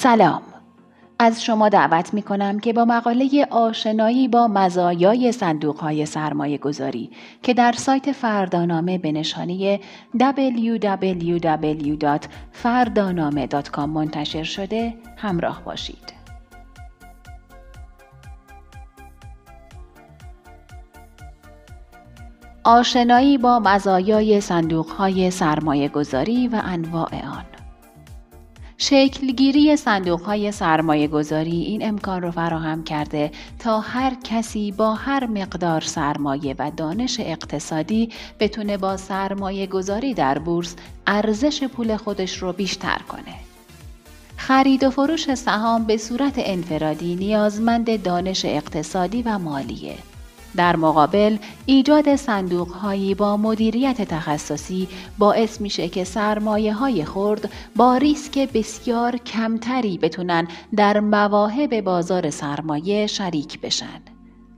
سلام از شما دعوت می کنم که با مقاله آشنایی با مزایای صندوق های سرمایه گذاری که در سایت فردانامه به نشانی www.fardaname.com منتشر شده همراه باشید. آشنایی با مزایای صندوق های سرمایه گذاری و انواع آن شکلگیری صندوق های سرمایه گذاری این امکان را فراهم کرده تا هر کسی با هر مقدار سرمایه و دانش اقتصادی بتونه با سرمایه گذاری در بورس ارزش پول خودش رو بیشتر کنه. خرید و فروش سهام به صورت انفرادی نیازمند دانش اقتصادی و مالیه در مقابل ایجاد صندوق هایی با مدیریت تخصصی باعث میشه که سرمایه های خرد با ریسک بسیار کمتری بتونن در مواهب بازار سرمایه شریک بشن.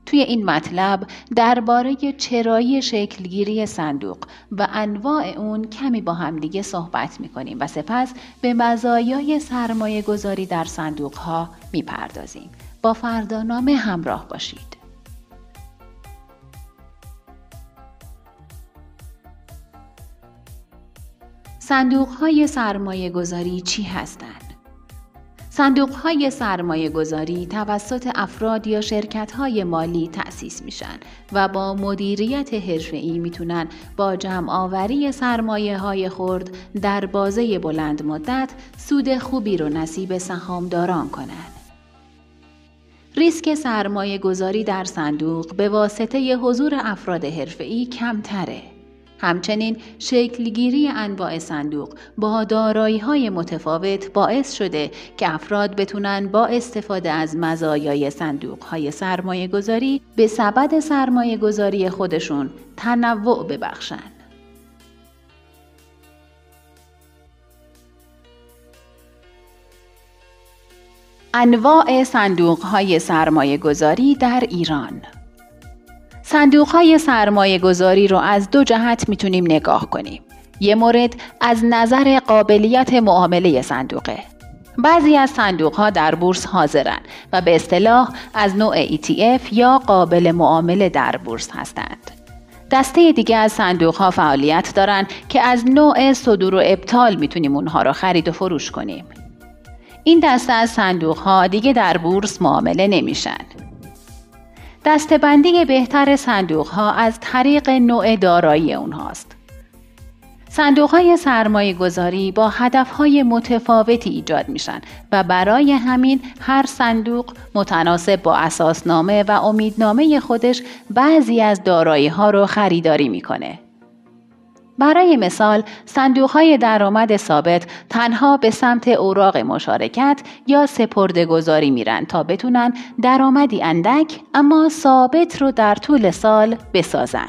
توی این مطلب درباره چرایی شکلگیری صندوق و انواع اون کمی با همدیگه صحبت می‌کنیم و سپس به مزایای سرمایه گذاری در صندوق ها می‌پردازیم. با فردانامه همراه باشید. صندوق های سرمایه گذاری چی هستند؟ صندوق های سرمایه گذاری توسط افراد یا شرکت های مالی تأسیس میشن و با مدیریت حرفه‌ای می‌تونن با جمع آوری سرمایه های خرد در بازه بلند مدت سود خوبی رو نصیب سهامداران کنند. ریسک سرمایه گذاری در صندوق به واسطه حضور افراد حرفه‌ای کمتره. همچنین شکلگیری انواع صندوق با دارایی های متفاوت باعث شده که افراد بتونن با استفاده از مزایای صندوق های سرمایه گذاری به سبد سرمایه گذاری خودشون تنوع ببخشن. انواع صندوق های سرمایه گذاری در ایران صندوق های سرمایه گذاری رو از دو جهت می‌تونیم نگاه کنیم. یه مورد از نظر قابلیت معامله صندوقه. بعضی از صندوق ها در بورس حاضرن و به اصطلاح از نوع ETF یا قابل معامله در بورس هستند. دسته دیگه از صندوق ها فعالیت دارن که از نوع صدور و ابطال می‌تونیم اونها رو خرید و فروش کنیم. این دسته از صندوق ها دیگه در بورس معامله نمیشن. دستبندی بهتر صندوق ها از طریق نوع دارایی اونهاست. صندوق های سرمایه گذاری با هدف های متفاوتی ایجاد میشن و برای همین هر صندوق متناسب با اساسنامه و امیدنامه خودش بعضی از دارایی ها رو خریداری می‌کنه. برای مثال صندوق های درآمد ثابت تنها به سمت اوراق مشارکت یا سپرده گذاری میرن تا بتونن درآمدی اندک اما ثابت رو در طول سال بسازن.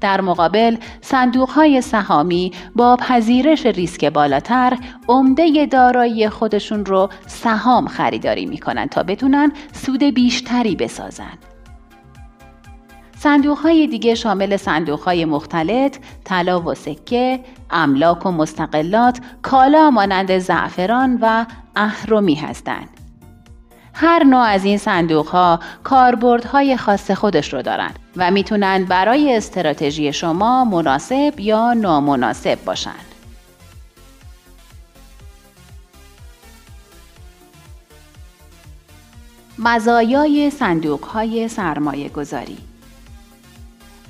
در مقابل صندوق های سهامی با پذیرش ریسک بالاتر عمده دارایی خودشون رو سهام خریداری می‌کنن تا بتونن سود بیشتری بسازن. صندوق های دیگه شامل صندوق های مختلط، طلا و سکه، املاک و مستقلات، کالا مانند زعفران و اهرمی هستند. هر نوع از این صندوق ها کاربردهای خاص خودش رو دارن و می‌تونن برای استراتژی شما مناسب یا نامناسب باشن. مزایای صندوق های سرمایه گذاری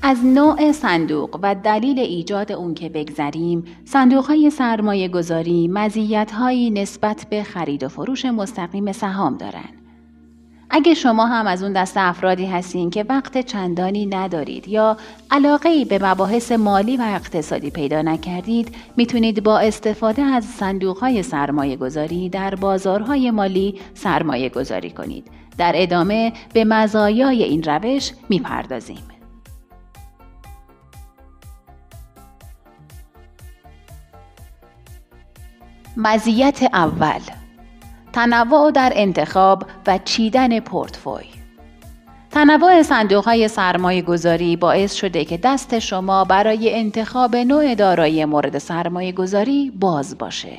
از نوع صندوق و دلیل ایجاد اون که بگذریم صندوق های سرمایه گذاری مزیت هایی نسبت به خرید و فروش مستقیم سهام دارن. اگه شما هم از اون دست افرادی هستین که وقت چندانی ندارید یا علاقه ای به مباحث مالی و اقتصادی پیدا نکردید می‌تونید با استفاده از صندوق های سرمایه گذاری در بازارهای مالی سرمایه گذاری کنید. در ادامه به مزایای این روش می‌پردازیم. مزیت اول تنوع در انتخاب و چیدن پورتفوی تنوع صندوق های سرمایه گذاری باعث شده که دست شما برای انتخاب نوع دارایی مورد سرمایه گذاری باز باشه.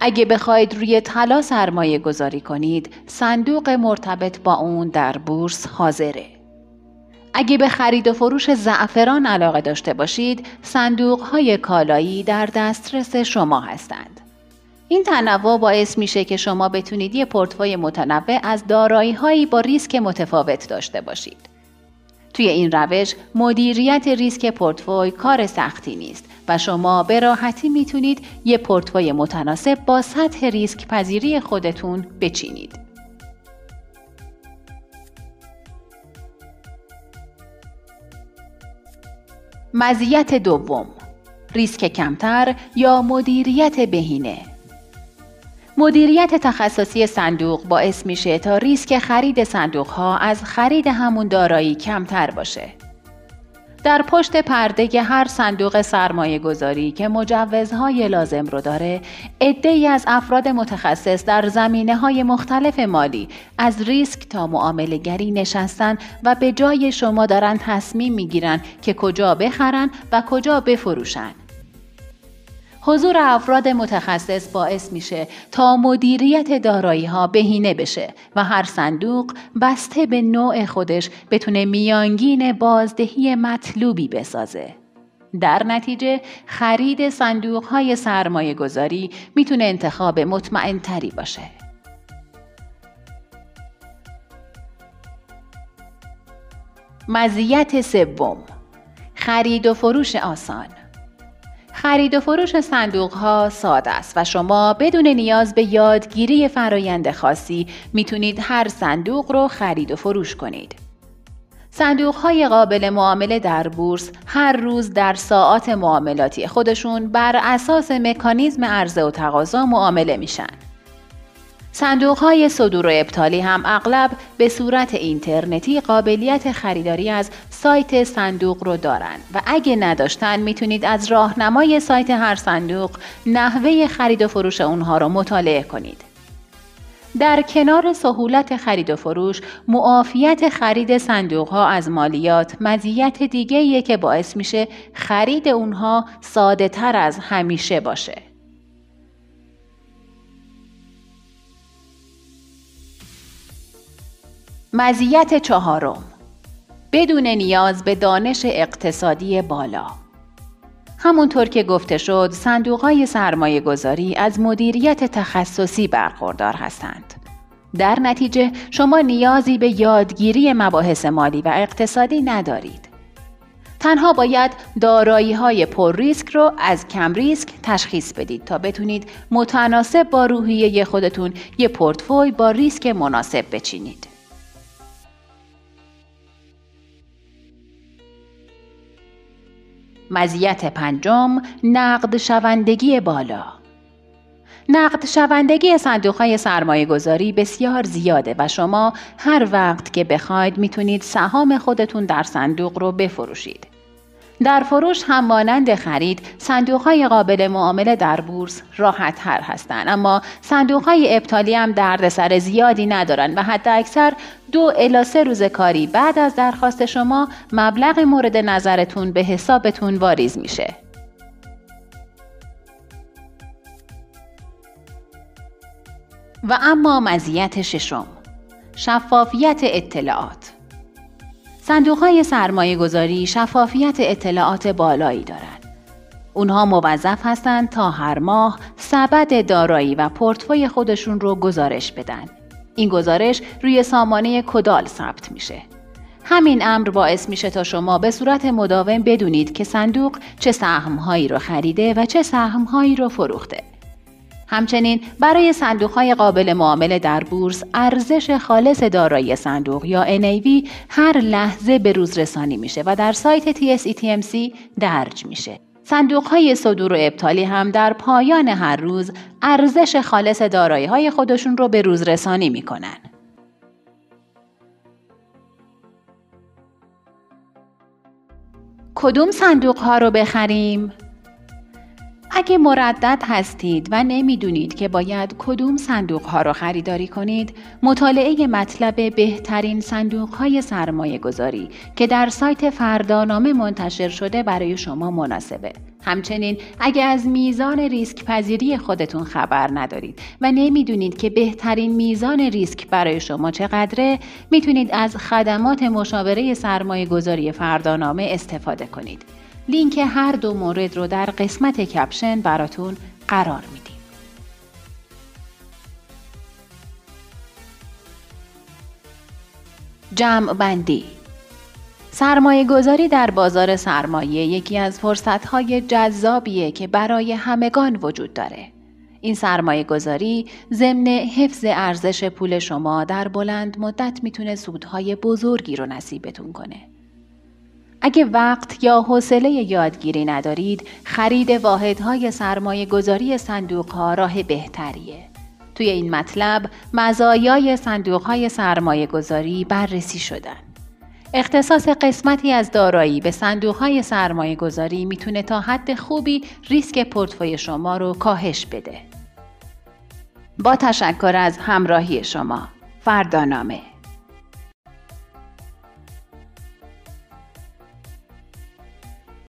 اگه بخواید روی طلا سرمایه گذاری کنید صندوق مرتبط با اون در بورس حاضره. اگه به خرید و فروش زعفران علاقه داشته باشید صندوق های کالایی در دسترس شما هستند. این تنوع باعث میشه که شما بتونید یه پورتفوی متنوع از دارایی هایی با ریسک متفاوت داشته باشید. توی این روش مدیریت ریسک پورتفوی کار سختی نیست و شما به راحتی می‌تونید یه پورتفوی متناسب با سطح ریسک پذیری خودتون بچینید. مزیت دوم ریسک کمتر یا مدیریت بهینه مدیریت تخصصی صندوق باعث میشه تا ریسک خرید صندوق ها از خرید همون دارایی کمتر باشه. در پشت پرده هر صندوق سرمایه گذاری که مجوزهای لازم رو داره ای از افراد متخصص در زمینه های مختلف مالی از ریسک تا معامله گری نشستن و به جای شما دارن تصمیم می‌گیرن که کجا بخرن و کجا بفروشن. حضور افراد متخصص باعث میشه تا مدیریت دارایی ها بهینه بشه و هر صندوق بسته به نوع خودش بتونه میانگین بازدهی مطلوبی بسازه. در نتیجه خرید صندوق های سرمایه گذاری می‌تونه انتخاب مطمئن تری باشه. مزیت سوم خرید و فروش آسان خرید و فروش صندوق ها ساده است و شما بدون نیاز به یادگیری فرایند خاصی می‌تونید هر صندوق رو خرید و فروش کنید. صندوق های قابل معامله در بورس هر روز در ساعات معاملاتی خودشون بر اساس مکانیزم عرضه و تقاضا معامله میشن. صندوق های صدور و ابطالی هم اغلب به صورت اینترنتی قابلیت خریداری از سایت صندوق رو دارن و اگه نداشتن می‌تونید از راهنمای سایت هر صندوق نحوه خرید و فروش اونها رو مطالعه کنید. در کنار سهولت خرید و فروش، معافیت خرید صندوق ها از مالیات مزیت دیگه که باعث میشه خرید اونها ساده تر از همیشه باشه. مزیت چهارم بدون نیاز به دانش اقتصادی بالا همونطور که گفته شد صندوق سرمایه گذاری از مدیریت تخصصی برخوردار هستند. در نتیجه شما نیازی به یادگیری مباحث مالی و اقتصادی ندارید. تنها باید دارایی های پر ریسک رو از کم ریسک تشخیص بدید تا بتونید متناسب با روحیه خودتون یه پورتفوی با ریسک مناسب بچینید. مزیت پنجم نقد شوندگی بالا نقد شوندگی صندوق های سرمایه گذاری بسیار زیاده و شما هر وقت که بخواید می‌تونید سهام خودتون در صندوق رو بفروشید. در فروش هم مانند خرید صندوق های قابل معامله در بورس راحت تر هستند اما صندوق های ابطالی هم دردسر زیادی ندارند و حتی اکثر دو الا سه روز کاری بعد از درخواست شما مبلغ مورد نظرتون به حسابتون واریز میشه. و اما مزیت ششم شفافیت اطلاعات صندوق های سرمایه گذاری شفافیت اطلاعات بالایی دارند. اونها موظف هستند تا هر ماه سبد دارایی و پورتفوی خودشون رو گزارش بدن. این گزارش روی سامانه کدال ثبت میشه. همین امر باعث میشه تا شما به صورت مداوم بدونید که صندوق چه سهمهایی رو خریده و چه سهمهایی رو فروخته. همچنین برای صندوق های قابل معامله در بورس ارزش خالص دارایی صندوق یا NAV هر لحظه به روز رسانی میشه و در سایت TSETMC درج میشه. صندوق های صدور و ابطالی هم در پایان هر روز ارزش خالص دارایی های خودشون رو به روز رسانی می‌کنن. کدوم صندوق ها رو بخریم؟ اگه مردد هستید و نمی‌دونید که باید کدوم صندوق ها رو خریداری کنید، مطالعه مطلب بهترین صندوق های سرمایه گذاری که در سایت فردانامه منتشر شده برای شما مناسبه. همچنین اگه از میزان ریسک پذیری خودتون خبر ندارید و نمی‌دونید که بهترین میزان ریسک برای شما چقدره می‌تونید از خدمات مشاوره سرمایه گذاری فردانامه استفاده کنید. لینک هر دو مورد رو در قسمت کپشن براتون قرار میدیم. جمع بندی سرمایه گذاری در بازار سرمایه یکی از فرصت های جذابیه که برای همگان وجود داره. این سرمایه گذاری ضمن حفظ ارزش پول شما در بلند مدت می‌تونه سودهای بزرگی رو نصیبتون کنه. اگه وقت یا حوصله یادگیری ندارید، خرید واحدهای سرمایه گذاری صندوق ها راه بهتریه. توی این مطلب مزایای صندوق های سرمایه گذاری بررسی شدن. اختصاص قسمتی از دارایی به صندوق های سرمایه گذاری می‌تونه تا حد خوبی ریسک پورتفوی شما رو کاهش بده. با تشکر از همراهی شما. فردانامه